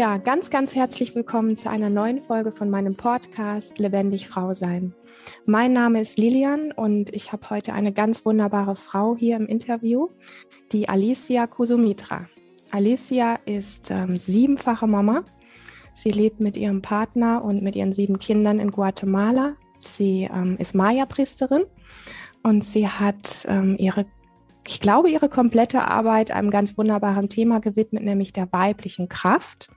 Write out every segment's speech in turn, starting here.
Ja, ganz, ganz herzlich willkommen zu einer neuen Folge von meinem Podcast Lebendig Frau sein. Mein Name ist Lilian und ich habe heute eine ganz wunderbare Frau hier im Interview, die Alicia Kusumitra. Alicia ist ähm, siebenfache Mama. Sie lebt mit ihrem Partner und mit ihren sieben Kindern in Guatemala. Sie ähm, ist Maya-Priesterin und sie hat ähm, ihre ich glaube, ihre komplette Arbeit einem ganz wunderbaren Thema gewidmet, nämlich der weiblichen Kraft.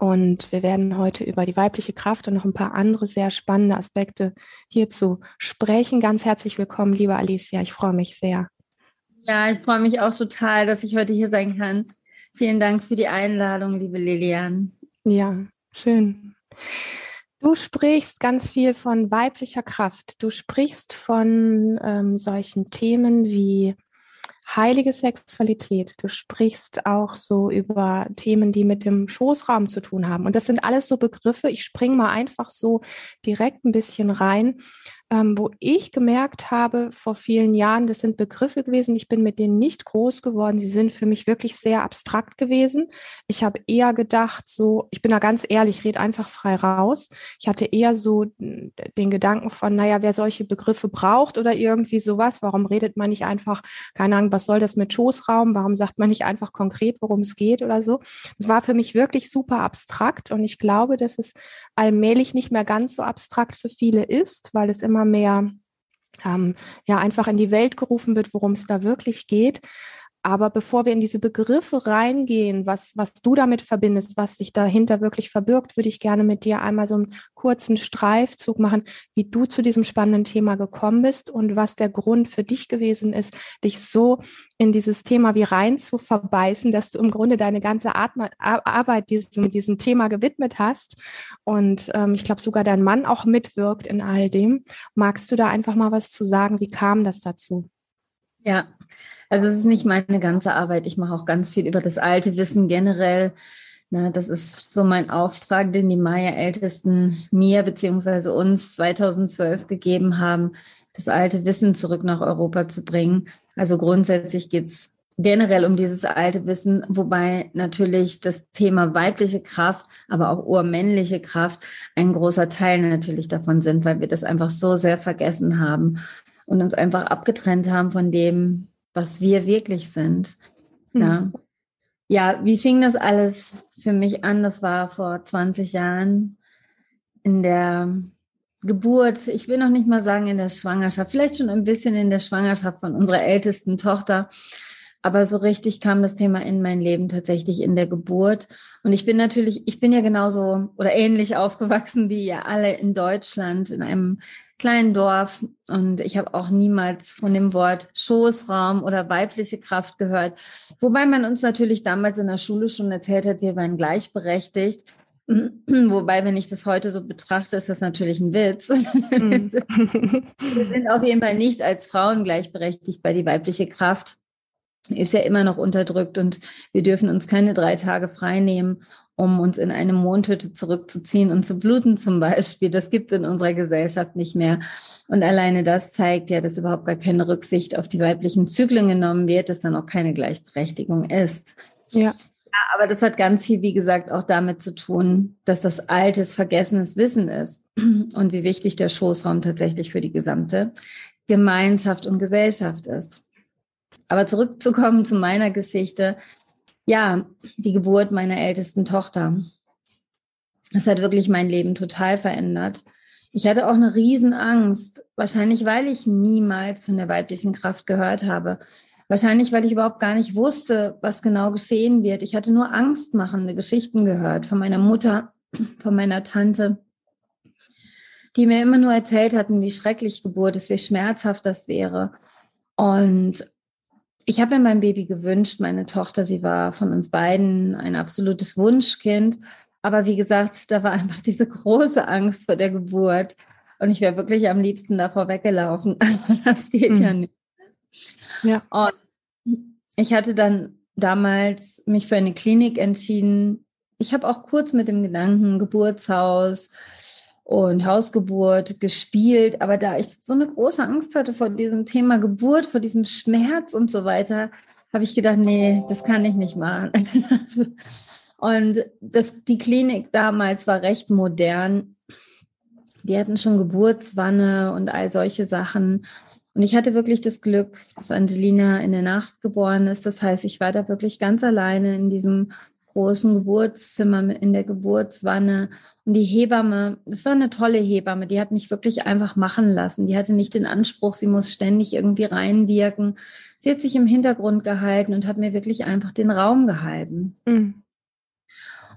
Und wir werden heute über die weibliche Kraft und noch ein paar andere sehr spannende Aspekte hierzu sprechen. Ganz herzlich willkommen, liebe Alicia. Ich freue mich sehr. Ja, ich freue mich auch total, dass ich heute hier sein kann. Vielen Dank für die Einladung, liebe Lilian. Ja, schön. Du sprichst ganz viel von weiblicher Kraft. Du sprichst von ähm, solchen Themen wie heilige Sexualität. Du sprichst auch so über Themen, die mit dem Schoßraum zu tun haben. Und das sind alles so Begriffe. Ich springe mal einfach so direkt ein bisschen rein ähm, wo ich gemerkt habe vor vielen Jahren, das sind Begriffe gewesen, ich bin mit denen nicht groß geworden. Sie sind für mich wirklich sehr abstrakt gewesen. Ich habe eher gedacht, so, ich bin da ganz ehrlich, ich rede einfach frei raus. Ich hatte eher so den Gedanken von, naja, wer solche Begriffe braucht oder irgendwie sowas, warum redet man nicht einfach, keine Ahnung, was soll das mit Schoßraum? Warum sagt man nicht einfach konkret, worum es geht oder so? Das war für mich wirklich super abstrakt und ich glaube, dass es allmählich nicht mehr ganz so abstrakt für viele ist, weil es immer mehr ähm, ja einfach in die Welt gerufen wird, worum es da wirklich geht. Aber bevor wir in diese Begriffe reingehen, was, was du damit verbindest, was sich dahinter wirklich verbirgt, würde ich gerne mit dir einmal so einen kurzen Streifzug machen, wie du zu diesem spannenden Thema gekommen bist und was der Grund für dich gewesen ist, dich so in dieses Thema wie rein zu verbeißen, dass du im Grunde deine ganze Arbeit diesem, diesem Thema gewidmet hast. Und ähm, ich glaube sogar dein Mann auch mitwirkt in all dem. Magst du da einfach mal was zu sagen? Wie kam das dazu? Ja, also es ist nicht meine ganze Arbeit. Ich mache auch ganz viel über das alte Wissen generell. Na, das ist so mein Auftrag, den die Maya-Ältesten mir beziehungsweise uns 2012 gegeben haben, das alte Wissen zurück nach Europa zu bringen. Also grundsätzlich geht es generell um dieses alte Wissen, wobei natürlich das Thema weibliche Kraft, aber auch urmännliche Kraft ein großer Teil natürlich davon sind, weil wir das einfach so sehr vergessen haben und uns einfach abgetrennt haben von dem, was wir wirklich sind. Mhm. Ja. ja, wie fing das alles für mich an? Das war vor 20 Jahren in der Geburt, ich will noch nicht mal sagen in der Schwangerschaft, vielleicht schon ein bisschen in der Schwangerschaft von unserer ältesten Tochter. Aber so richtig kam das Thema in mein Leben tatsächlich in der Geburt. Und ich bin natürlich, ich bin ja genauso oder ähnlich aufgewachsen wie ihr alle in Deutschland, in einem kleinen Dorf und ich habe auch niemals von dem Wort Schoßraum oder weibliche Kraft gehört. Wobei man uns natürlich damals in der Schule schon erzählt hat, wir wären gleichberechtigt. Wobei, wenn ich das heute so betrachte, ist das natürlich ein Witz. Mhm. wir sind auf jeden Fall nicht als Frauen gleichberechtigt, weil die weibliche Kraft ist ja immer noch unterdrückt und wir dürfen uns keine drei Tage frei nehmen, um uns in eine Mondhütte zurückzuziehen und zu bluten zum Beispiel. Das gibt es in unserer Gesellschaft nicht mehr. Und alleine das zeigt ja, dass überhaupt gar keine Rücksicht auf die weiblichen Zyklen genommen wird, dass dann auch keine Gleichberechtigung ist. Ja. Ja, aber das hat ganz viel, wie gesagt, auch damit zu tun, dass das altes, vergessenes Wissen ist und wie wichtig der Schoßraum tatsächlich für die gesamte Gemeinschaft und Gesellschaft ist. Aber zurückzukommen zu meiner Geschichte, ja, die Geburt meiner ältesten Tochter. Das hat wirklich mein Leben total verändert. Ich hatte auch eine Riesenangst, wahrscheinlich weil ich niemals von der weiblichen Kraft gehört habe. Wahrscheinlich, weil ich überhaupt gar nicht wusste, was genau geschehen wird. Ich hatte nur angstmachende Geschichten gehört von meiner Mutter, von meiner Tante, die mir immer nur erzählt hatten, wie schrecklich Geburt ist, wie schmerzhaft das wäre. Und ich habe mir mein Baby gewünscht, meine Tochter, sie war von uns beiden ein absolutes Wunschkind. Aber wie gesagt, da war einfach diese große Angst vor der Geburt. Und ich wäre wirklich am liebsten davor weggelaufen. das geht mhm. ja nicht. Ja. Und ich hatte dann damals mich für eine Klinik entschieden. Ich habe auch kurz mit dem Gedanken Geburtshaus, und Hausgeburt gespielt. Aber da ich so eine große Angst hatte vor diesem Thema Geburt, vor diesem Schmerz und so weiter, habe ich gedacht, nee, das kann ich nicht machen. Und das, die Klinik damals war recht modern. Die hatten schon Geburtswanne und all solche Sachen. Und ich hatte wirklich das Glück, dass Angelina in der Nacht geboren ist. Das heißt, ich war da wirklich ganz alleine in diesem großen Geburtszimmer in der Geburtswanne. Und die Hebamme, das war eine tolle Hebamme, die hat mich wirklich einfach machen lassen. Die hatte nicht den Anspruch, sie muss ständig irgendwie reinwirken. Sie hat sich im Hintergrund gehalten und hat mir wirklich einfach den Raum gehalten. Mhm.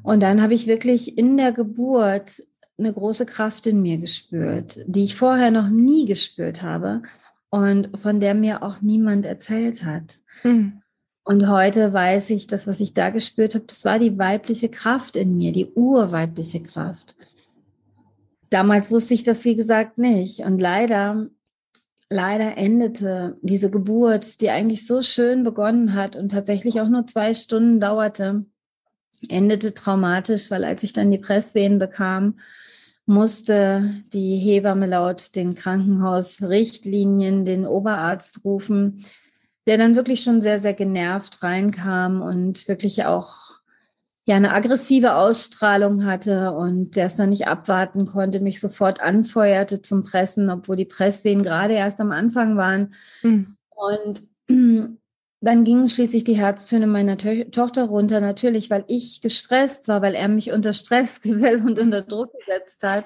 Und dann habe ich wirklich in der Geburt eine große Kraft in mir gespürt, die ich vorher noch nie gespürt habe und von der mir auch niemand erzählt hat. Mhm. Und heute weiß ich, das, was ich da gespürt habe, das war die weibliche Kraft in mir, die urweibliche Kraft. Damals wusste ich das, wie gesagt, nicht. Und leider, leider endete diese Geburt, die eigentlich so schön begonnen hat und tatsächlich auch nur zwei Stunden dauerte, endete traumatisch, weil als ich dann die Presswehen bekam, musste die Hebamme laut den Krankenhausrichtlinien den Oberarzt rufen, der dann wirklich schon sehr, sehr genervt reinkam und wirklich auch ja eine aggressive Ausstrahlung hatte und der es dann nicht abwarten konnte, mich sofort anfeuerte zum Pressen, obwohl die Presswehen gerade erst am Anfang waren. Mhm. Und dann gingen schließlich die Herztöne meiner to Tochter runter, natürlich, weil ich gestresst war, weil er mich unter Stress gesetzt und unter Druck gesetzt hat.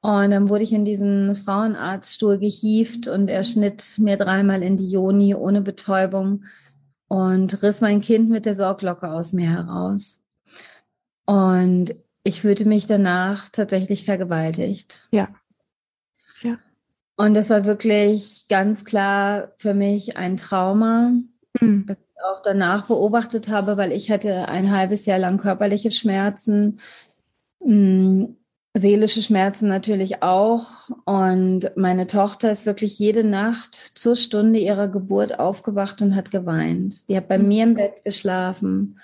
Und dann wurde ich in diesen Frauenarztstuhl gehievt und er schnitt mir dreimal in die Joni ohne Betäubung und riss mein Kind mit der Sorglocke aus mir heraus. Und ich fühlte mich danach tatsächlich vergewaltigt. Ja. Ja. Und das war wirklich ganz klar für mich ein Trauma mhm. was ich auch danach beobachtet habe, weil ich hatte ein halbes Jahr lang körperliche Schmerzen, mm, seelische Schmerzen natürlich auch. Und meine Tochter ist wirklich jede Nacht zur Stunde ihrer Geburt aufgewacht und hat geweint. Die hat bei mhm. mir im Bett geschlafen.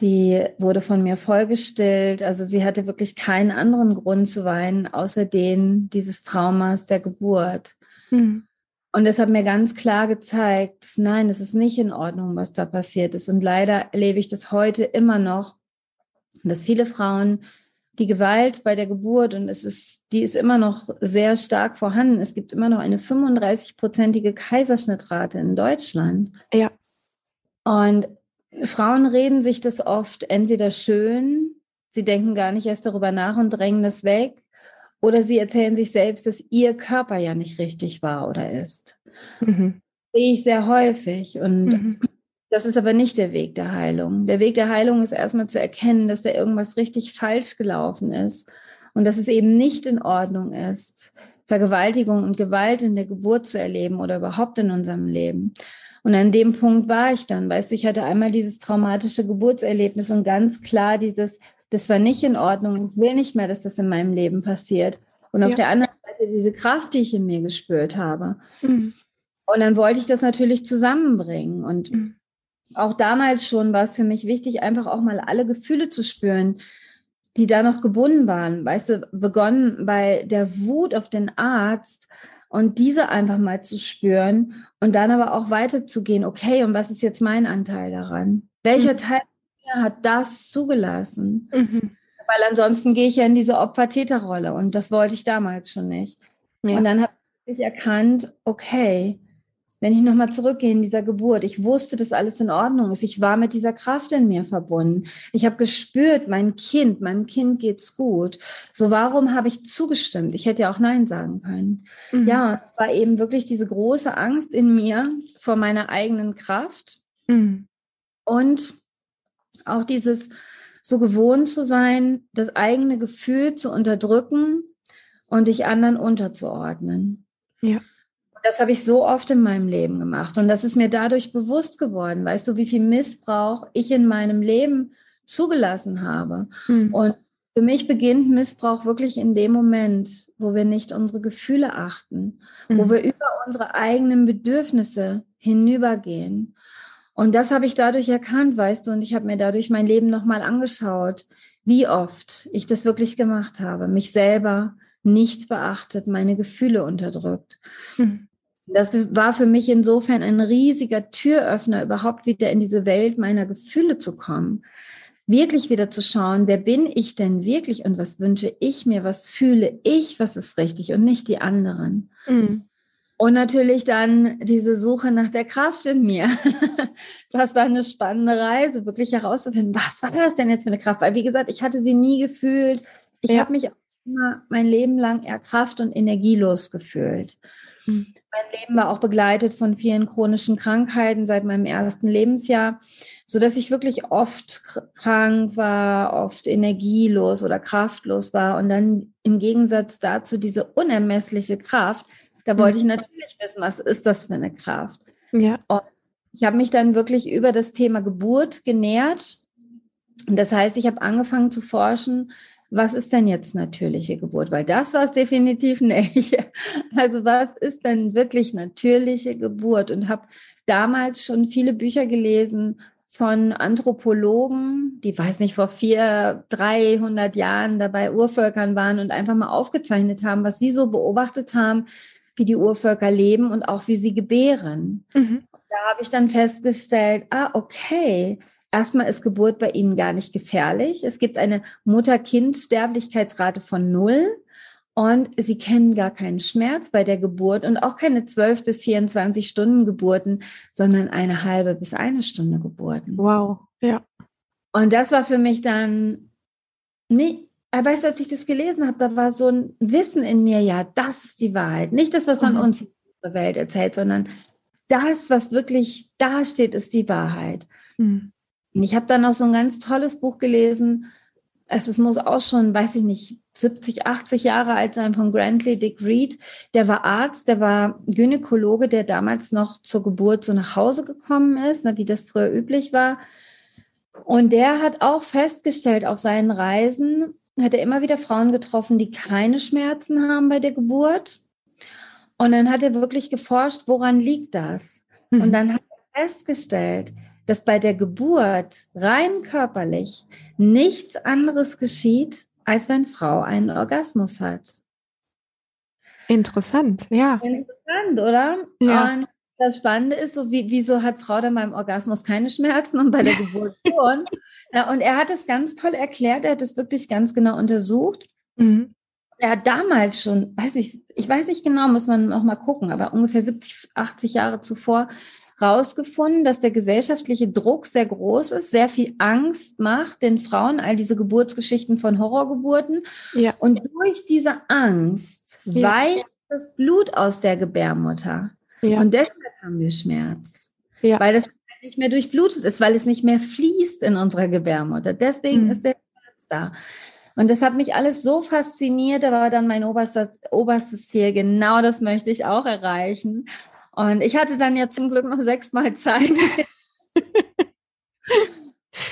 Die wurde von mir vollgestillt. Also sie hatte wirklich keinen anderen Grund zu weinen, außer den dieses Traumas der Geburt. Mhm. Und es hat mir ganz klar gezeigt, nein, es ist nicht in Ordnung, was da passiert ist. Und leider erlebe ich das heute immer noch, dass viele Frauen die Gewalt bei der Geburt und es ist, die ist immer noch sehr stark vorhanden. Es gibt immer noch eine 35-prozentige Kaiserschnittrate in Deutschland. Ja. Und Frauen reden sich das oft entweder schön, sie denken gar nicht erst darüber nach und drängen das weg, oder sie erzählen sich selbst, dass ihr Körper ja nicht richtig war oder ist. Mhm. Sehe ich sehr häufig. Und mhm. Das ist aber nicht der Weg der Heilung. Der Weg der Heilung ist erstmal zu erkennen, dass da irgendwas richtig falsch gelaufen ist und dass es eben nicht in Ordnung ist, Vergewaltigung und Gewalt in der Geburt zu erleben oder überhaupt in unserem Leben. Und an dem Punkt war ich dann, weißt du, ich hatte einmal dieses traumatische Geburtserlebnis und ganz klar dieses, das war nicht in Ordnung. Ich will nicht mehr, dass das in meinem Leben passiert. Und auf ja. der anderen Seite diese Kraft, die ich in mir gespürt habe. Mhm. Und dann wollte ich das natürlich zusammenbringen. Und mhm. Auch damals schon war es für mich wichtig, einfach auch mal alle Gefühle zu spüren, die da noch gebunden waren. Weißt du, begonnen bei der Wut auf den Arzt und diese einfach mal zu spüren und dann aber auch weiterzugehen. Okay, und was ist jetzt mein Anteil daran? Welcher mhm. Teil hat das zugelassen. Mhm. Weil ansonsten gehe ich ja in diese Opfer-Täter-Rolle und das wollte ich damals schon nicht. Ja. Und dann habe ich erkannt, okay, wenn ich nochmal zurückgehe in dieser Geburt, ich wusste, dass alles in Ordnung ist. Ich war mit dieser Kraft in mir verbunden. Ich habe gespürt, mein Kind, meinem Kind geht's gut. So, warum habe ich zugestimmt? Ich hätte ja auch Nein sagen können. Mhm. Ja, es war eben wirklich diese große Angst in mir vor meiner eigenen Kraft. Mhm. Und auch dieses so gewohnt zu sein, das eigene Gefühl zu unterdrücken und dich anderen unterzuordnen. Ja. Das habe ich so oft in meinem Leben gemacht und das ist mir dadurch bewusst geworden. Weißt du, wie viel Missbrauch ich in meinem Leben zugelassen habe? Mhm. Und für mich beginnt Missbrauch wirklich in dem Moment, wo wir nicht unsere Gefühle achten, mhm. wo wir über unsere eigenen Bedürfnisse hinübergehen und das habe ich dadurch erkannt, weißt du, und ich habe mir dadurch mein Leben nochmal angeschaut, wie oft ich das wirklich gemacht habe, mich selber nicht beachtet, meine Gefühle unterdrückt. Hm. Das war für mich insofern ein riesiger Türöffner, überhaupt wieder in diese Welt meiner Gefühle zu kommen. wirklich wieder zu schauen, wer bin ich denn wirklich und was wünsche ich mir, was fühle ich, was ist richtig und nicht die anderen. Mhm. Und natürlich dann diese Suche nach der Kraft in mir. Das war eine spannende Reise, wirklich herauszufinden, was war das denn jetzt für eine Kraft? Weil, wie gesagt, ich hatte sie nie gefühlt. Ich ja. habe mich immer mein Leben lang eher kraft- und energielos gefühlt. Mhm. Mein Leben war auch begleitet von vielen chronischen Krankheiten seit meinem ersten Lebensjahr, so dass ich wirklich oft krank war, oft energielos oder kraftlos war und dann im Gegensatz dazu diese unermessliche Kraft, da wollte ich mhm. natürlich wissen, was ist das für eine Kraft? Ja. Und ich habe mich dann wirklich über das Thema Geburt genährt. Und das heißt, ich habe angefangen zu forschen, was ist denn jetzt natürliche Geburt? Weil das war es definitiv nicht. Also was ist denn wirklich natürliche Geburt? Und habe damals schon viele Bücher gelesen von Anthropologen, die weiß nicht, vor vier, 300 Jahren dabei Urvölkern waren und einfach mal aufgezeichnet haben, was sie so beobachtet haben, wie die Urvölker leben und auch wie sie gebären. Mhm. Da habe ich dann festgestellt, ah, okay, erstmal ist Geburt bei ihnen gar nicht gefährlich. Es gibt eine Mutter-Kind-Sterblichkeitsrate von null. Und sie kennen gar keinen Schmerz bei der Geburt und auch keine 12 bis 24 Stunden Geburten, sondern eine halbe bis eine Stunde Geburten. Wow, ja. Und das war für mich dann, nee, aber weißt du, als ich das gelesen habe, da war so ein Wissen in mir, ja, das ist die Wahrheit. Nicht das, was man mhm. uns in der Welt erzählt, sondern das, was wirklich da steht, ist die Wahrheit. Mhm. Und ich habe dann noch so ein ganz tolles Buch gelesen. Es, es muss auch schon, weiß ich nicht, 70, 80 Jahre alt sein von Grantley Dick Reed. Der war Arzt, der war Gynäkologe, der damals noch zur Geburt so nach Hause gekommen ist, wie das früher üblich war. Und der hat auch festgestellt auf seinen Reisen, hat er immer wieder Frauen getroffen, die keine Schmerzen haben bei der Geburt. Und dann hat er wirklich geforscht, woran liegt das? Mhm. Und dann hat er festgestellt, dass bei der Geburt rein körperlich nichts anderes geschieht, als wenn Frau einen Orgasmus hat. Interessant, ja. Interessant, oder? Ja. Und das Spannende ist, so wie, wieso hat Frau dann beim Orgasmus keine Schmerzen und bei der Geburt schon? Und er hat es ganz toll erklärt, er hat es wirklich ganz genau untersucht. Mhm. Er hat damals schon, weiß nicht, ich weiß nicht genau, muss man noch mal gucken, aber ungefähr 70, 80 Jahre zuvor rausgefunden, dass der gesellschaftliche Druck sehr groß ist, sehr viel Angst macht den Frauen, all diese Geburtsgeschichten von Horrorgeburten. Ja. Und durch diese Angst ja. weicht das Blut aus der Gebärmutter. Ja. Und deshalb haben wir Schmerz. Ja. Weil das nicht mehr durchblutet ist, weil es nicht mehr fließt in unserer Gebärmutter. Deswegen mhm. ist der Schmerz da. Und das hat mich alles so fasziniert. Da war dann mein oberster, oberstes Ziel. Genau das möchte ich auch erreichen. Und ich hatte dann ja zum Glück noch sechsmal Zeit.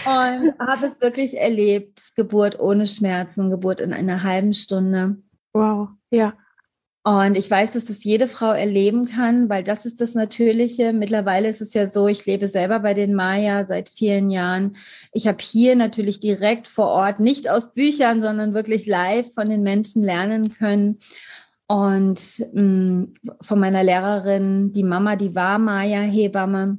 und habe es wirklich erlebt. Geburt ohne Schmerzen, Geburt in einer halben Stunde. Wow, ja. Und ich weiß, dass das jede Frau erleben kann, weil das ist das Natürliche. Mittlerweile ist es ja so, ich lebe selber bei den Maya seit vielen Jahren. Ich habe hier natürlich direkt vor Ort, nicht aus Büchern, sondern wirklich live von den Menschen lernen können. Und mh, mm, von meiner Lehrerin, die Mama, die war Maya-Hebamme,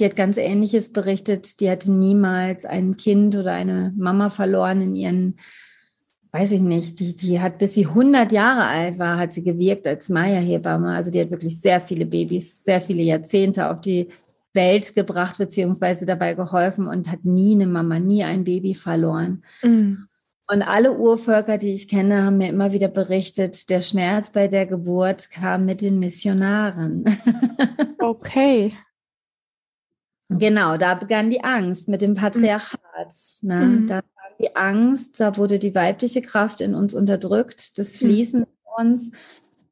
die hat ganz Ähnliches berichtet. Die hatte niemals ein Kind oder eine Mama verloren in ihren weiß ich nicht, die, die hat, bis sie 100 Jahre alt war, hat sie gewirkt als Maya-Hebamme. Also die hat wirklich sehr viele Babys, sehr viele Jahrzehnte auf die Welt gebracht, beziehungsweise dabei geholfen und hat nie eine Mama, nie ein Baby verloren. Mhm. Und alle Urvölker, die ich kenne, haben mir immer wieder berichtet, der Schmerz bei der Geburt kam mit den Missionaren. Okay. Genau, da begann die Angst mit dem Patriarchat. Ne? Mhm. Da die Angst, da wurde die weibliche Kraft in uns unterdrückt, das hm. Fließen in uns.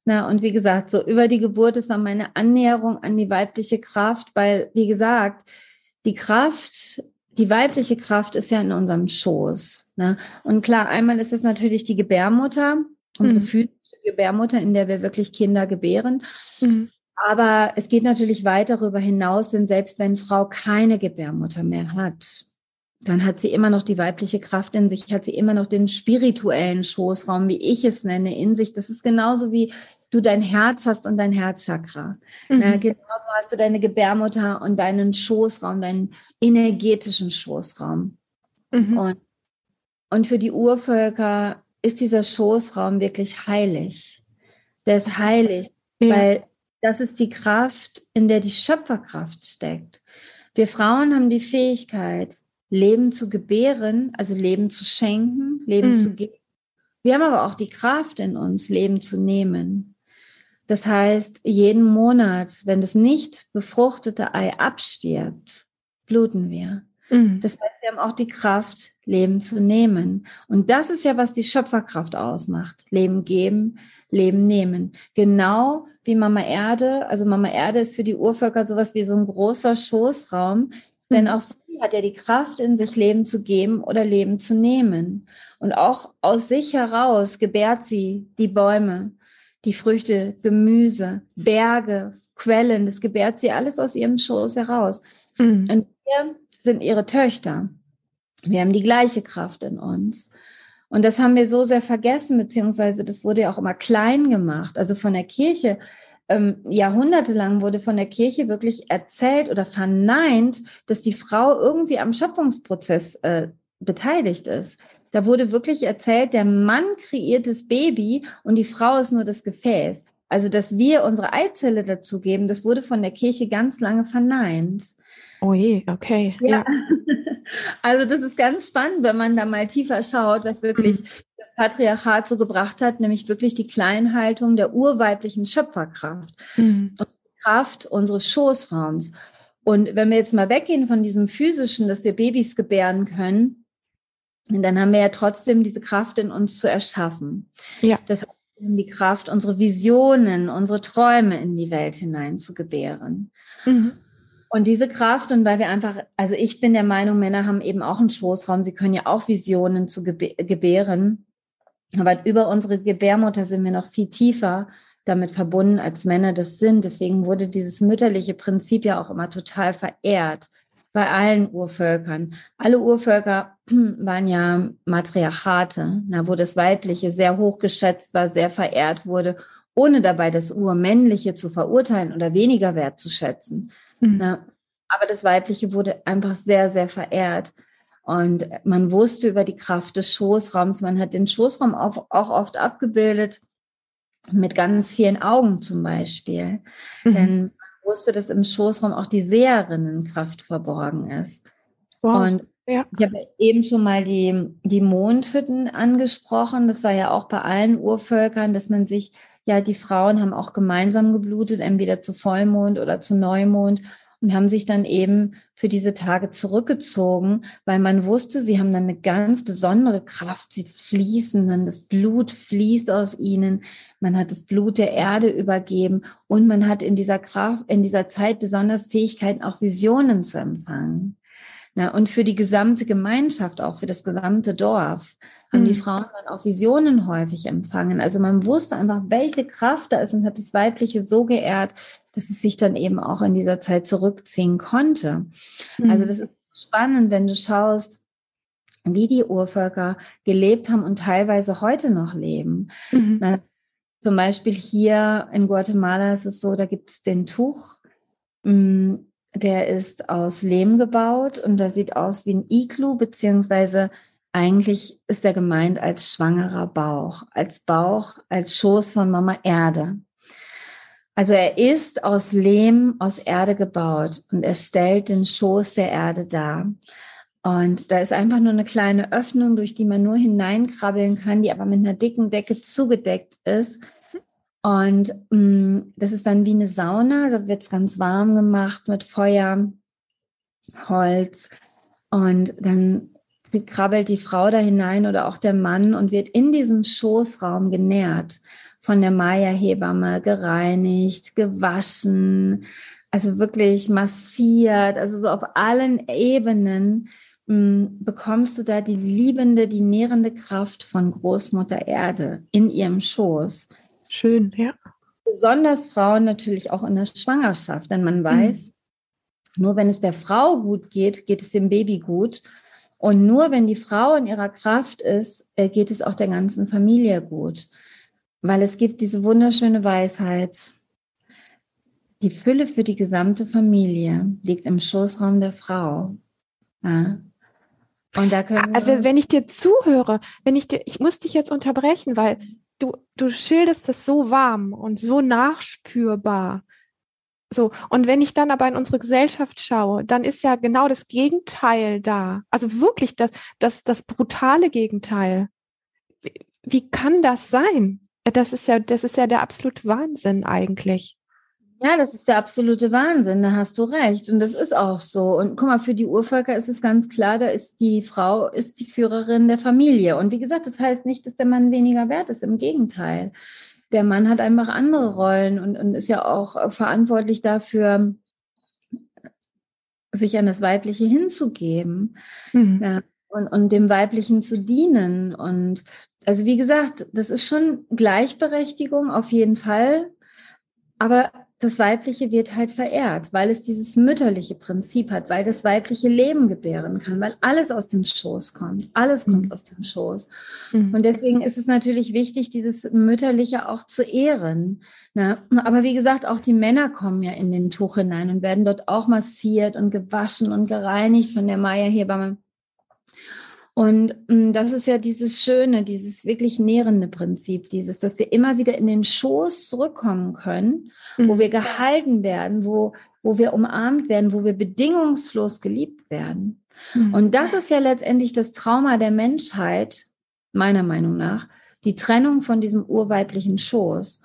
Na, und wie gesagt, so über die Geburt ist dann meine Annäherung an die weibliche Kraft, weil, wie gesagt, die Kraft, die weibliche Kraft ist ja in unserem Schoß. Ne? Und klar, einmal ist es natürlich die Gebärmutter, unsere mhm. physische Gebärmutter, in der wir wirklich Kinder gebären. Mhm. Aber es geht natürlich weit darüber hinaus, denn selbst wenn Frau keine Gebärmutter mehr hat, dann hat sie immer noch die weibliche Kraft in sich, hat sie immer noch den spirituellen Schoßraum, wie ich es nenne, in sich. Das ist genauso wie du dein Herz hast und dein Herzchakra. Mhm. Na, genauso hast du deine Gebärmutter und deinen Schoßraum, deinen energetischen Schoßraum. Mhm. Und, und für die Urvölker ist dieser Schoßraum wirklich heilig. Der ist heilig, ja. weil das ist die Kraft, in der die Schöpferkraft steckt. Wir Frauen haben die Fähigkeit, Leben zu gebären, also Leben zu schenken, Leben mhm. zu geben. Wir haben aber auch die Kraft in uns, Leben zu nehmen. Das heißt, jeden Monat, wenn das nicht befruchtete Ei abstirbt, bluten wir. Mhm. Das heißt, wir haben auch die Kraft, Leben zu nehmen. Und das ist ja, was die Schöpferkraft ausmacht. Leben geben, Leben nehmen. Genau wie Mama Erde. Also Mama Erde ist für die Urvölker sowas wie so ein großer Schoßraum. Mhm. Denn auch sie hat ja die Kraft in sich, Leben zu geben oder Leben zu nehmen. Und auch aus sich heraus gebärt sie die Bäume, die Früchte, Gemüse, Berge, Quellen. Das gebärt sie alles aus ihrem Schoß heraus. Mhm. Und wir sind ihre Töchter. Wir haben die gleiche Kraft in uns. Und das haben wir so sehr vergessen, beziehungsweise das wurde ja auch immer klein gemacht. Also von der Kirche, ähm, jahrhundertelang wurde von der Kirche wirklich erzählt oder verneint, dass die Frau irgendwie am Schöpfungsprozess äh, beteiligt ist. Da wurde wirklich erzählt, der Mann kreiert das Baby und die Frau ist nur das Gefäß. Also, dass wir unsere Eizelle dazugeben, das wurde von der Kirche ganz lange verneint. Oh je, okay. Ja. ja. Also, das ist ganz spannend, wenn man da mal tiefer schaut, was wirklich mhm. das Patriarchat so gebracht hat, nämlich wirklich die Kleinhaltung der urweiblichen Schöpferkraft mhm. und Kraft unseres Schoßraums. Und wenn wir jetzt mal weggehen von diesem physischen, dass wir Babys gebären können, dann haben wir ja trotzdem diese Kraft in uns zu erschaffen. Ja. Das heißt, die Kraft, unsere Visionen, unsere Träume in die Welt hinein zu gebären. Mhm. Und diese Kraft, und weil wir einfach, also ich bin der Meinung, Männer haben eben auch einen Schoßraum, sie können ja auch Visionen zu gebären. Aber über unsere Gebärmutter sind wir noch viel tiefer damit verbunden, als Männer das sind. Deswegen wurde dieses mütterliche Prinzip ja auch immer total verehrt bei allen Urvölkern. Alle Urvölker waren ja Matriarchate, na, wo das Weibliche sehr hoch geschätzt war, sehr verehrt wurde, ohne dabei das Urmännliche zu verurteilen oder weniger wertzuschätzen. Mhm. Na, aber das Weibliche wurde einfach sehr, sehr verehrt. Und man wusste über die Kraft des Schoßraums. Man hat den Schoßraum auch, auch oft abgebildet mit ganz vielen Augen zum Beispiel. Mhm. Denn wusste, dass im Schoßraum auch die Seherinnenkraft verborgen ist. Wow. Und ja. ich habe eben schon mal die, die Mondhütten angesprochen. Das war ja auch bei allen Urvölkern, dass man sich, ja, die Frauen haben auch gemeinsam geblutet, entweder zu Vollmond oder zu Neumond und haben sich dann eben für diese Tage zurückgezogen, weil man wusste, sie haben dann eine ganz besondere Kraft, sie fließen dann, das Blut fließt aus ihnen, man hat das Blut der Erde übergeben und man hat in dieser Kraft, in dieser Zeit besonders Fähigkeiten, auch Visionen zu empfangen. Na, und für die gesamte Gemeinschaft, auch für das gesamte Dorf, haben die mhm. Frauen dann auch Visionen häufig empfangen. Also man wusste einfach, welche Kraft da ist und hat das Weibliche so geehrt, dass es sich dann eben auch in dieser Zeit zurückziehen konnte. Mhm. Also das ist spannend, wenn du schaust, wie die Urvölker gelebt haben und teilweise heute noch leben. Mhm. Na, zum Beispiel hier in Guatemala ist es so, da gibt es den Tuch, mm, der ist aus Lehm gebaut und da sieht aus wie ein Iglu, beziehungsweise eigentlich ist er gemeint als schwangerer Bauch, als Bauch, als Schoß von Mama Erde. Also er ist aus Lehm, aus Erde gebaut und er stellt den Schoß der Erde dar. Und da ist einfach nur eine kleine Öffnung, durch die man nur hineinkrabbeln kann, die aber mit einer dicken Decke zugedeckt ist. Und mh, mm, das ist dann wie eine Sauna, da wird es ganz warm gemacht mit Feuer, Holz. Und dann krabbelt die Frau da hinein oder auch der Mann und wird in diesem Schoßraum genährt von der Maya-Hebamme gereinigt, gewaschen, also wirklich massiert, also so auf allen Ebenen mh, hm, bekommst du da die liebende, die nährende Kraft von Großmutter Erde in ihrem Schoß. Schön, ja. Besonders Frauen natürlich auch in der Schwangerschaft, denn man mhm. weiß, mhm. nur wenn es der Frau gut geht, geht es dem Baby gut. Und nur wenn die Frau in ihrer Kraft ist, äh, geht es auch der ganzen Familie gut weil es gibt diese wunderschöne Weisheit. Die Fülle für die gesamte Familie liegt im Schoßraum der Frau. Ja? Und da können also wenn ich dir zuhöre, wenn ich dir, ich muss dich jetzt unterbrechen, weil du, du schilderst es so warm und so nachspürbar. So, und wenn ich dann aber in unsere Gesellschaft schaue, dann ist ja genau das Gegenteil da. Also wirklich das, das, das brutale Gegenteil. Wie, wie kann das sein? Das ist ja, das ist ja der absolute Wahnsinn eigentlich. Ja, das ist der absolute Wahnsinn, da hast du recht. Und das ist auch so. Und guck mal, für die Urvölker ist es ganz klar, da ist die Frau, ist die Führerin der Familie. Und wie gesagt, das heißt nicht, dass der Mann weniger wert ist, im Gegenteil. Der Mann hat einfach andere Rollen und, und ist ja auch verantwortlich dafür, sich an das Weibliche hinzugeben mhm. ja, und, und dem Weiblichen zu dienen. Und also wie gesagt, das ist schon Gleichberechtigung auf jeden Fall. Aber das Weibliche wird halt verehrt, weil es dieses mütterliche Prinzip hat, weil das weibliche Leben gebären kann, weil alles aus dem Schoß kommt. Alles kommt mhm. aus dem Schoß. Mhm. Und deswegen ist es natürlich wichtig, dieses Mütterliche auch zu ehren. Ne? Aber wie gesagt, auch die Männer kommen ja in den Tuch hinein und werden dort auch massiert und gewaschen und gereinigt von der Maya-Hebamme. Und mm, das ist ja dieses Schöne, dieses wirklich nährende Prinzip, dieses, dass wir immer wieder in den Schoß zurückkommen können, mhm. wo wir gehalten werden, wo, wo wir umarmt werden, wo wir bedingungslos geliebt werden. Mhm. Und das ist ja letztendlich das Trauma der Menschheit, meiner Meinung nach, die Trennung von diesem urweiblichen Schoß.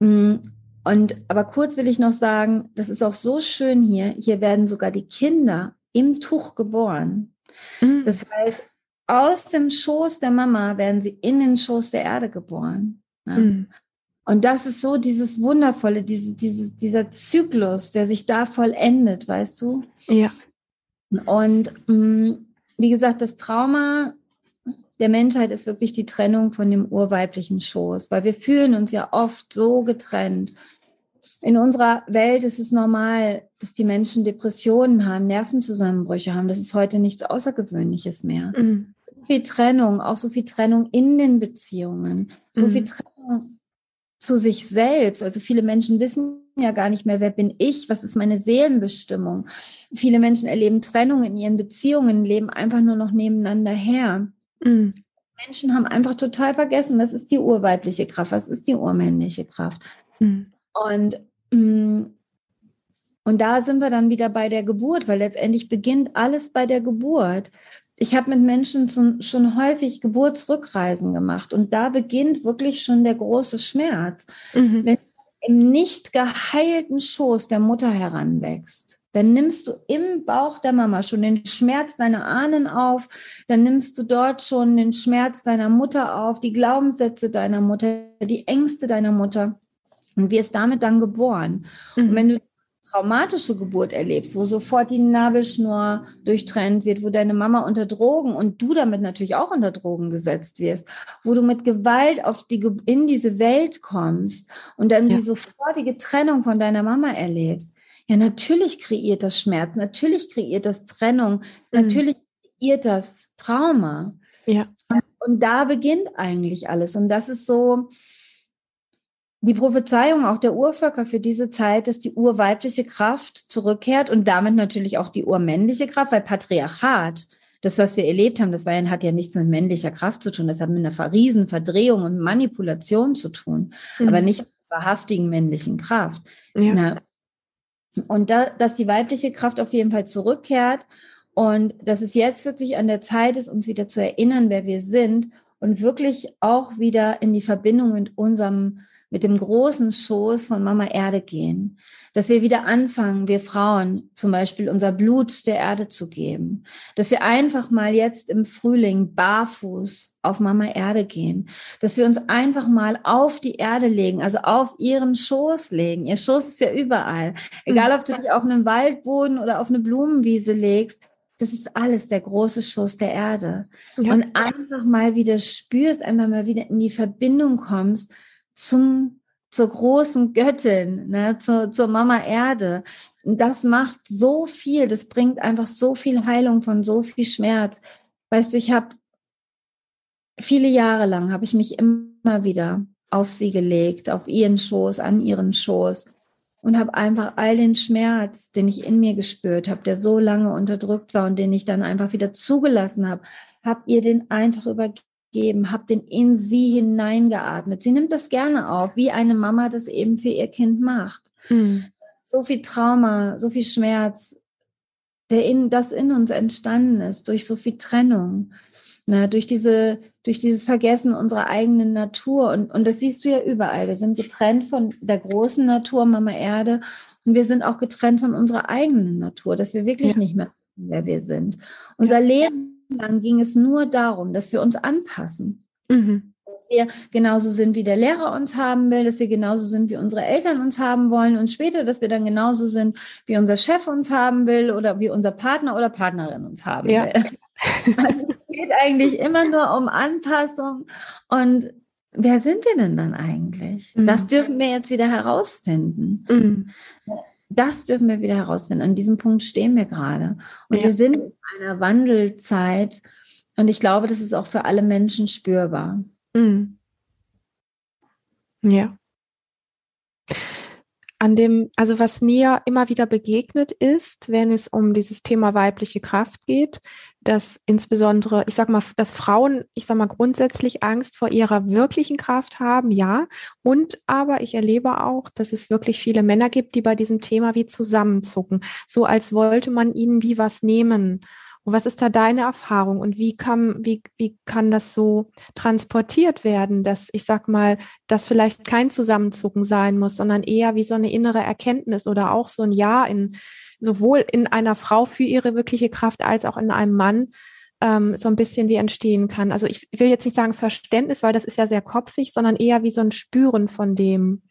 Mm, und aber kurz will ich noch sagen, das ist auch so schön hier. Hier werden sogar die Kinder im Tuch geboren. Mhm. Das heißt, aus dem Schoß der Mama werden sie in den Schoß der Erde geboren. Ja. Mhm. Und das ist so dieses Wundervolle, diese, diese, dieser Zyklus, der sich da vollendet, weißt du? Ja. Und mh, mm, wie gesagt, das Trauma der Menschheit ist wirklich die Trennung von dem urweiblichen Schoß, weil wir fühlen uns ja oft so getrennt. In unserer Welt ist es normal, dass die Menschen Depressionen haben, Nervenzusammenbrüche haben. Das ist heute nichts Außergewöhnliches mehr. Mhm viel Trennung, auch so viel Trennung in den Beziehungen, so mhm. viel Trennung zu sich selbst. Also viele Menschen wissen ja gar nicht mehr, wer bin ich, was ist meine Seelenbestimmung. Viele Menschen erleben Trennung in ihren Beziehungen, leben einfach nur noch nebeneinander her. Mhm. Menschen haben einfach total vergessen, was ist die urweibliche Kraft, was ist die urmännliche Kraft. Mhm. Und mm, und da sind wir dann wieder bei der Geburt, weil letztendlich beginnt alles bei der Geburt ich habe mit Menschen schon, schon häufig Geburtsrückreisen gemacht und da beginnt wirklich schon der große Schmerz. Mhm. Wenn im nicht geheilten Schoß der Mutter heranwächst, dann nimmst du im Bauch der Mama schon den Schmerz deiner Ahnen auf, dann nimmst du dort schon den Schmerz deiner Mutter auf, die Glaubenssätze deiner Mutter, die Ängste deiner Mutter und wirst damit dann geboren. Mhm. Und wenn du traumatische Geburt erlebst, wo sofort die Nabelschnur durchtrennt wird, wo deine Mama unter Drogen und du damit natürlich auch unter Drogen gesetzt wirst, wo du mit Gewalt auf die, in diese Welt kommst und dann ja. die sofortige Trennung von deiner Mama erlebst. Ja, natürlich kreiert das Schmerz, natürlich kreiert das Trennung, mhm. natürlich kreiert das Trauma. Ja. Und, und da beginnt eigentlich alles. Und das ist so, die Prophezeiung auch der Urvölker für diese Zeit, dass die urweibliche Kraft zurückkehrt und damit natürlich auch die urmännliche Kraft, weil Patriarchat, das, was wir erlebt haben, das war, hat ja nichts mit männlicher Kraft zu tun, das hat mit einer riesen Verdrehung und Manipulation zu tun, mhm. aber nicht mit wahrhaftigen männlichen Kraft. Ja. Na, und da, dass die weibliche Kraft auf jeden Fall zurückkehrt und dass es jetzt wirklich an der Zeit ist, uns wieder zu erinnern, wer wir sind und wirklich auch wieder in die Verbindung mit unserem mit dem großen Schoß von Mama Erde gehen. Dass wir wieder anfangen, wir Frauen zum Beispiel unser Blut der Erde zu geben. Dass wir einfach mal jetzt im Frühling barfuß auf Mama Erde gehen. Dass wir uns einfach mal auf die Erde legen, also auf ihren Schoß legen. Ihr Schoß ist ja überall. Egal, ob du dich auf einen Waldboden oder auf eine Blumenwiese legst, das ist alles der große Schoß der Erde. Ja. Und einfach mal wieder spürst, einfach mal wieder in die Verbindung kommst zum, zur großen Göttin, ne, zur, zur Mama Erde. Das macht so viel, das bringt einfach so viel Heilung von so viel Schmerz. Weißt du, ich habe viele Jahre lang, habe ich mich immer wieder auf sie gelegt, auf ihren Schoß, an ihren Schoß. und habe einfach all den Schmerz, den ich in mir gespürt habe, der so lange unterdrückt war und den ich dann einfach wieder zugelassen habe, habe ihr den einfach übergeben, habe den in sie hineingeatmet. Sie nimmt das gerne auf, wie eine Mama das eben für ihr Kind macht. Mhm. So viel Trauma, so viel Schmerz, der in, das in uns entstanden ist, durch so viel Trennung, na, durch diese, durch dieses Vergessen unserer eigenen Natur. Und, und das siehst du ja überall. Wir sind getrennt von der großen Natur, Mama Erde. Und wir sind auch getrennt von unserer eigenen Natur, dass wir wirklich ja. nicht mehr wissen, wer wir sind. Unser Leben lang ging es nur darum, dass wir uns anpassen. Mhm dass wir genauso sind, wie der Lehrer uns haben will, dass wir genauso sind, wie unsere Eltern uns haben wollen und später, dass wir dann genauso sind, wie unser Chef uns haben will oder wie unser Partner oder Partnerin uns haben ja. will. Also es geht eigentlich immer nur um Anpassung und wer sind wir denn dann eigentlich? Mhm. Das dürfen wir jetzt wieder herausfinden. Mhm. Das dürfen wir wieder herausfinden. An diesem Punkt stehen wir gerade. Und ja. wir sind in einer Wandelzeit. Und ich glaube, das ist auch für alle Menschen spürbar. Mhm. Ja. An dem, also was mir immer wieder begegnet ist, wenn es um dieses Thema weibliche Kraft geht, dass insbesondere, ich sag mal, dass Frauen, ich sag mal, grundsätzlich Angst vor ihrer wirklichen Kraft haben, ja. Und aber ich erlebe auch, dass es wirklich viele Männer gibt, die bei diesem Thema wie zusammenzucken, so als wollte man ihnen wie was nehmen. Und was ist da deine Erfahrung und wie kann, wie, wie kann das so transportiert werden, dass ich sag mal, das vielleicht kein Zusammenzucken sein muss, sondern eher wie so eine innere Erkenntnis oder auch so ein Ja in sowohl in einer Frau für ihre wirkliche Kraft als auch in einem Mann ähm, so ein bisschen wie entstehen kann. Also ich will jetzt nicht sagen Verständnis, weil das ist ja sehr kopfig, sondern eher wie so ein Spüren von dem.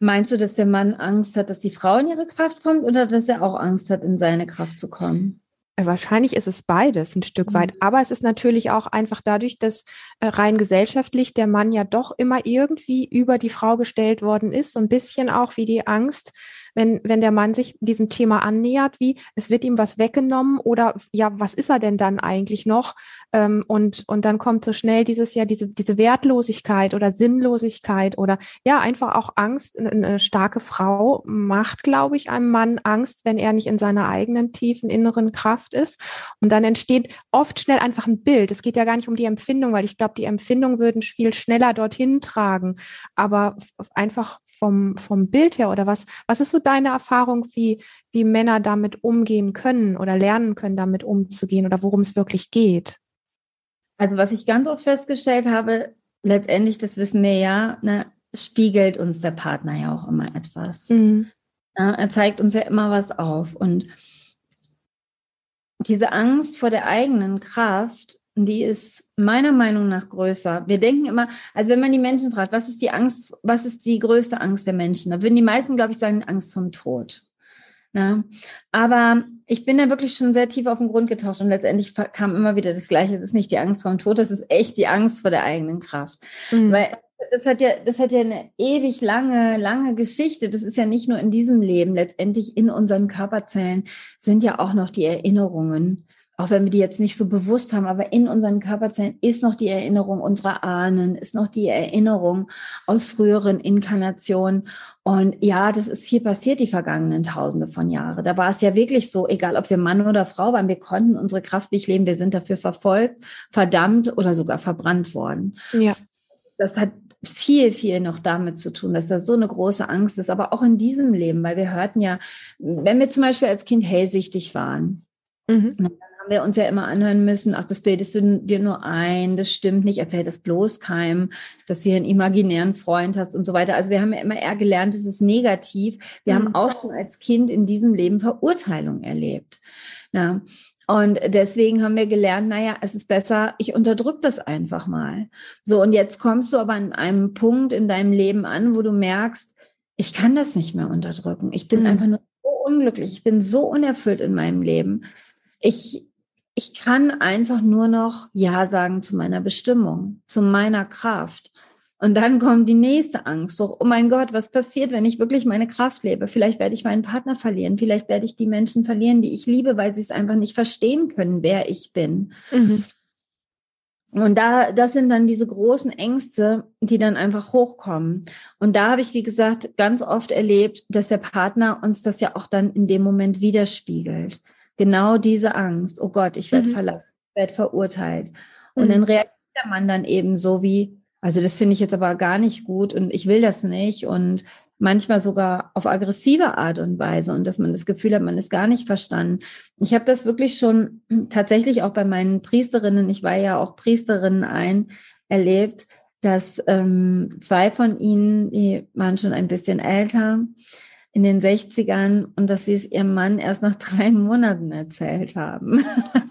Meinst du, dass der Mann Angst hat, dass die Frau in ihre Kraft kommt oder dass er auch Angst hat, in seine Kraft zu kommen? Äh, wahrscheinlich ist es beides ein Stück weit. Mhm. Aber es ist natürlich auch einfach dadurch, dass äh, rein gesellschaftlich der Mann ja doch immer irgendwie über die Frau gestellt worden ist. So ein bisschen auch wie die Angst, wenn, wenn der Mann sich diesem Thema annähert, wie es wird ihm was weggenommen oder ja, was ist er denn dann eigentlich noch? Ähm, und, und dann kommt so schnell dieses ja, diese, diese Wertlosigkeit oder Sinnlosigkeit oder ja, einfach auch Angst. Eine starke Frau macht, glaube ich, einem Mann Angst, wenn er nicht in seiner eigenen tiefen inneren Kraft ist. Und dann entsteht oft schnell einfach ein Bild. Es geht ja gar nicht um die Empfindung, weil ich glaube, die Empfindung würden viel schneller dorthin tragen. Aber einfach vom, vom Bild her oder was, was ist so deine Erfahrung, wie, wie Männer damit umgehen können oder lernen können, damit umzugehen oder worum es wirklich geht? Also was ich ganz oft festgestellt habe, letztendlich, das wissen wir ja, ne, spiegelt uns der Partner ja auch immer etwas. Mhm. Ja, er zeigt uns ja immer was auf. Und diese Angst vor der eigenen Kraft, die ist meiner Meinung nach größer. Wir denken immer, also wenn man die Menschen fragt, was ist die Angst, was ist die größte Angst der Menschen, da würden die meisten, glaube ich, sagen, Angst vom Tod. Na? Aber ich bin da wirklich schon sehr tief auf den Grund getaucht und letztendlich kam immer wieder das Gleiche. Es ist nicht die Angst vor dem Tod, das ist echt die Angst vor der eigenen Kraft. Mhm. Weil das hat ja, das hat ja eine ewig lange, lange Geschichte. Das ist ja nicht nur in diesem Leben. Letztendlich in unseren Körperzellen sind ja auch noch die Erinnerungen auch wenn wir die jetzt nicht so bewusst haben, aber in unseren Körperzellen ist noch die Erinnerung unserer Ahnen, ist noch die Erinnerung aus früheren Inkarnationen. Und ja, das ist viel passiert die vergangenen Tausende von Jahren. Da war es ja wirklich so, egal ob wir Mann oder Frau waren, wir konnten unsere Kraft nicht leben, wir sind dafür verfolgt, verdammt oder sogar verbrannt worden. Ja. Das hat viel, viel noch damit zu tun, dass da so eine große Angst ist, aber auch in diesem Leben, weil wir hörten ja, wenn wir zum Beispiel als Kind hellsichtig waren, mhm. Haben wir uns ja immer anhören müssen, ach, das bildest du dir nur ein, das stimmt nicht, erzähl das bloß keinem, dass du hier einen imaginären Freund hast und so weiter. Also wir haben ja immer eher gelernt, das ist negativ. Wir mhm. haben auch schon als Kind in diesem Leben Verurteilung erlebt. Ja. Und deswegen haben wir gelernt, naja, es ist besser, ich unterdrück das einfach mal. So, und jetzt kommst du aber an einem Punkt in deinem Leben an, wo du merkst, ich kann das nicht mehr unterdrücken. Ich bin mhm. einfach nur so unglücklich. Ich bin so unerfüllt in meinem Leben. Ich, ich kann einfach nur noch Ja sagen zu meiner Bestimmung, zu meiner Kraft. Und dann kommt die nächste Angst. So, oh mein Gott, was passiert, wenn ich wirklich meine Kraft lebe? Vielleicht werde ich meinen Partner verlieren. Vielleicht werde ich die Menschen verlieren, die ich liebe, weil sie es einfach nicht verstehen können, wer ich bin. Mhm. Und da, das sind dann diese großen Ängste, die dann einfach hochkommen. Und da habe ich, wie gesagt, ganz oft erlebt, dass der Partner uns das ja auch dann in dem Moment widerspiegelt. Genau diese Angst. Oh Gott, ich werde mhm. verlassen, ich werde verurteilt. Und mhm. dann reagiert der Mann dann eben so wie, also das finde ich jetzt aber gar nicht gut und ich will das nicht und manchmal sogar auf aggressive Art und Weise und dass man das Gefühl hat, man ist gar nicht verstanden. Ich habe das wirklich schon tatsächlich auch bei meinen Priesterinnen, ich war ja auch Priesterinnen ein, erlebt, dass ähm, zwei von ihnen, die waren schon ein bisschen älter, in den 60ern und dass sie es ihrem Mann erst nach drei Monaten erzählt haben.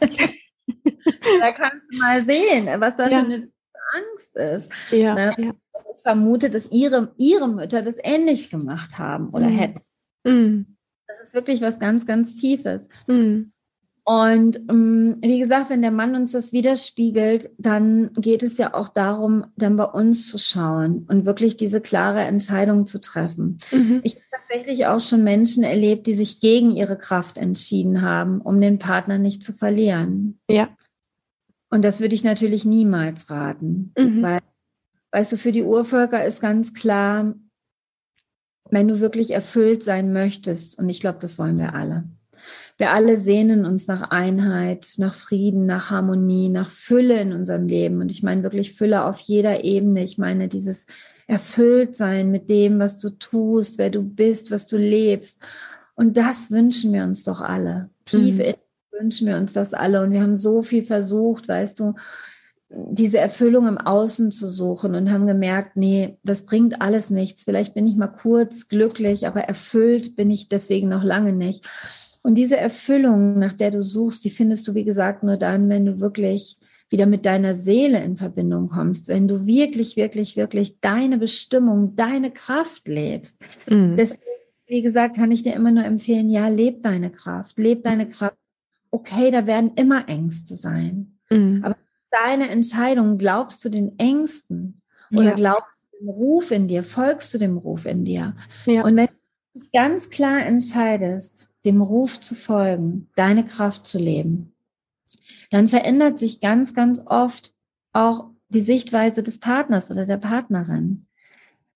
da kannst du mal sehen, was da ja. für eine Angst ist. Ja, ne? ja. Ich vermute, dass ihre, ihre Mütter das ähnlich gemacht haben oder mhm. hätten. Mhm. Das ist wirklich was ganz, ganz Tiefes. Mhm. Und ähm, wie gesagt, wenn der Mann uns das widerspiegelt, dann geht es ja auch darum, dann bei uns zu schauen und wirklich diese klare Entscheidung zu treffen. Mhm. Ich habe tatsächlich auch schon Menschen erlebt, die sich gegen ihre Kraft entschieden haben, um den Partner nicht zu verlieren. Ja. Und das würde ich natürlich niemals raten, mhm. weil, weißt du, für die Urvölker ist ganz klar, wenn du wirklich erfüllt sein möchtest, und ich glaube, das wollen wir alle. Wir alle sehnen uns nach Einheit, nach Frieden, nach Harmonie, nach Fülle in unserem Leben. Und ich meine wirklich Fülle auf jeder Ebene. Ich meine dieses Erfülltsein mit dem, was du tust, wer du bist, was du lebst. Und das wünschen wir uns doch alle. Tief mhm. in wünschen wir uns das alle. Und wir haben so viel versucht, weißt du, diese Erfüllung im Außen zu suchen und haben gemerkt, nee, das bringt alles nichts. Vielleicht bin ich mal kurz glücklich, aber erfüllt bin ich deswegen noch lange nicht. Und diese Erfüllung, nach der du suchst, die findest du, wie gesagt, nur dann, wenn du wirklich wieder mit deiner Seele in Verbindung kommst, wenn du wirklich, wirklich, wirklich deine Bestimmung, deine Kraft lebst. Mhm. Deswegen, wie gesagt, kann ich dir immer nur empfehlen, ja, leb deine Kraft, leb deine Kraft okay, da werden immer Ängste sein. Mhm. Aber deine Entscheidung, glaubst du den Ängsten oder ja. glaubst du dem Ruf in dir, folgst du dem Ruf in dir? Ja. Und wenn du dich ganz klar entscheidest, dem Ruf zu folgen, deine Kraft zu leben, dann verändert sich ganz, ganz oft auch die Sichtweise des Partners oder der Partnerin.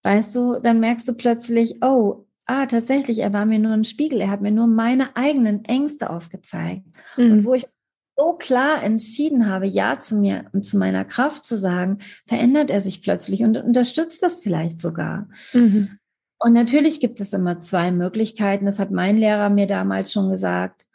Weißt du, dann merkst du plötzlich, oh, ah, tatsächlich, er war mir nur ein Spiegel, er hat mir nur meine eigenen Ängste aufgezeigt. Mhm. Und wo ich so klar entschieden habe, Ja zu mir und zu meiner Kraft zu sagen, verändert er sich plötzlich und unterstützt das vielleicht sogar. Mhm. Und natürlich gibt es immer zwei Möglichkeiten. Das hat mein Lehrer mir damals schon gesagt.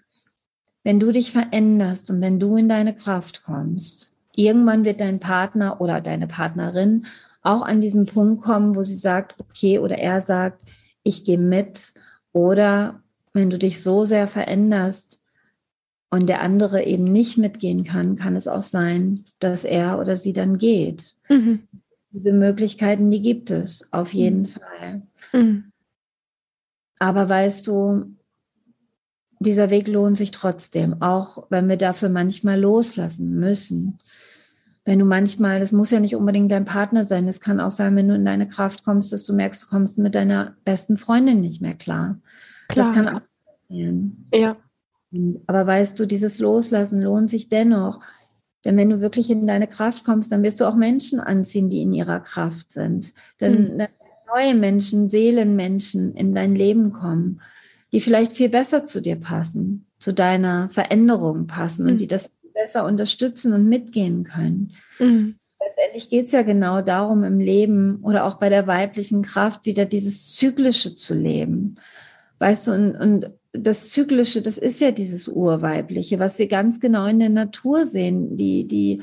Wenn du dich veränderst und wenn du in deine Kraft kommst, irgendwann wird dein Partner oder deine Partnerin auch an diesen Punkt kommen, wo sie sagt, okay, oder er sagt, ich gehe mit. Oder wenn du dich so sehr veränderst und der andere eben nicht mitgehen kann, kann es auch sein, dass er oder sie dann geht. Mhm. Diese Möglichkeiten, die gibt es auf jeden mhm. Fall. Mhm. Aber weißt du, dieser Weg lohnt sich trotzdem, auch wenn wir dafür manchmal loslassen müssen wenn du manchmal, das muss ja nicht unbedingt dein Partner sein, das kann auch sein, wenn du in deine Kraft kommst, dass du merkst, du kommst mit deiner besten Freundin nicht mehr klar. klar. Das kann auch passieren. Ja. Aber weißt du, dieses Loslassen lohnt sich dennoch. Denn wenn du wirklich in deine Kraft kommst, dann wirst du auch Menschen anziehen, die in ihrer Kraft sind. Denn mhm. Neue Menschen, Seelenmenschen in dein Leben kommen, die vielleicht viel besser zu dir passen, zu deiner Veränderung passen mhm. und die das besser unterstützen und mitgehen können. Mhm. Letztendlich geht es ja genau darum, im Leben oder auch bei der weiblichen Kraft wieder dieses Zyklische zu leben. Weißt du, und, und das Zyklische, das ist ja dieses Urweibliche, was wir ganz genau in der Natur sehen, die, die,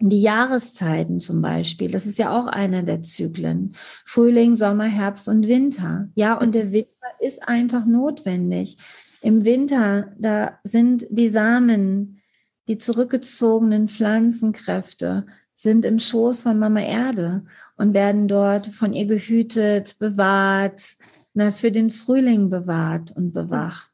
die Jahreszeiten zum Beispiel, das ist ja auch einer der Zyklen. Frühling, Sommer, Herbst und Winter. Ja, und der Winter ist einfach notwendig. Im Winter, da sind die Samen die zurückgezogenen Pflanzenkräfte sind im Schoß von Mama Erde und werden dort von ihr gehütet, bewahrt, na, für den Frühling bewahrt und bewacht.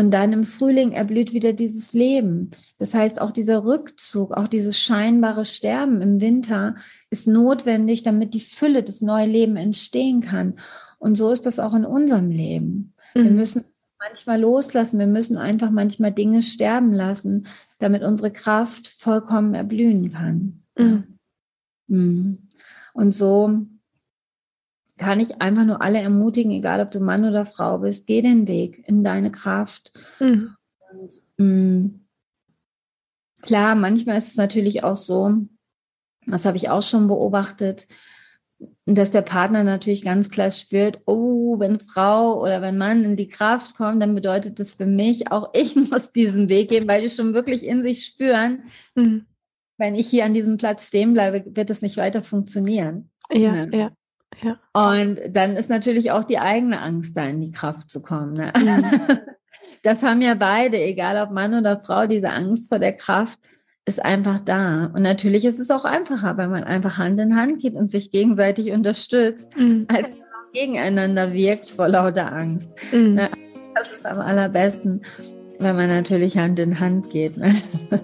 Und dann im Frühling erblüht wieder dieses Leben. Das heißt, auch dieser Rückzug, auch dieses scheinbare Sterben im Winter ist notwendig, damit die Fülle des neuen Lebens entstehen kann. Und so ist das auch in unserem Leben. Mhm. Wir müssen manchmal loslassen. Wir müssen einfach manchmal Dinge sterben lassen, damit unsere Kraft vollkommen erblühen kann. Mhm. Mhm. Und so kann ich einfach nur alle ermutigen, egal ob du Mann oder Frau bist, geh den Weg in deine Kraft. Mhm. Und, mh, mm, klar, manchmal ist es natürlich auch so, das habe ich auch schon beobachtet, dass der Partner natürlich ganz klar spürt, oh, wenn Frau oder wenn Mann in die Kraft kommt, dann bedeutet das für mich, auch ich muss diesen Weg gehen, weil die schon wirklich in sich spüren, mhm. wenn ich hier an diesem Platz stehen bleibe, wird es nicht weiter funktionieren. Ja, ne? ja. Ja. Und dann ist natürlich auch die eigene Angst, da in die Kraft zu kommen. Ne? Mhm. Das haben ja beide, egal ob Mann oder Frau, diese Angst vor der Kraft ist einfach da. Und natürlich ist es auch einfacher, wenn man einfach Hand in Hand geht und sich gegenseitig unterstützt, mhm. als wenn man gegeneinander wirkt vor lauter Angst. Mhm. Ne? Das ist am allerbesten, wenn man natürlich Hand in Hand geht. Ne?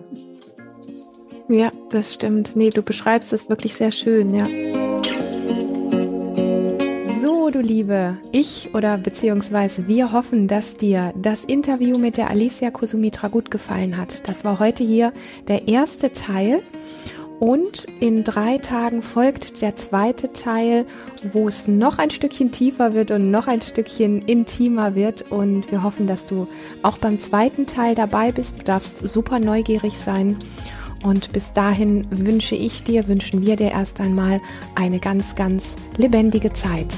Ja, das stimmt. Nee, du beschreibst es wirklich sehr schön, ja Liebe, ich oder beziehungsweise wir hoffen, dass dir das Interview mit der Alicia Kusumitra gut gefallen hat. Das war heute hier der erste Teil. Und in drei Tagen folgt der zweite Teil, wo es noch ein Stückchen tiefer wird und noch ein Stückchen intimer wird. Und wir hoffen, dass du auch beim zweiten Teil dabei bist. Du darfst super neugierig sein. Und bis dahin wünsche ich dir, wünschen wir dir erst einmal eine ganz, ganz lebendige Zeit.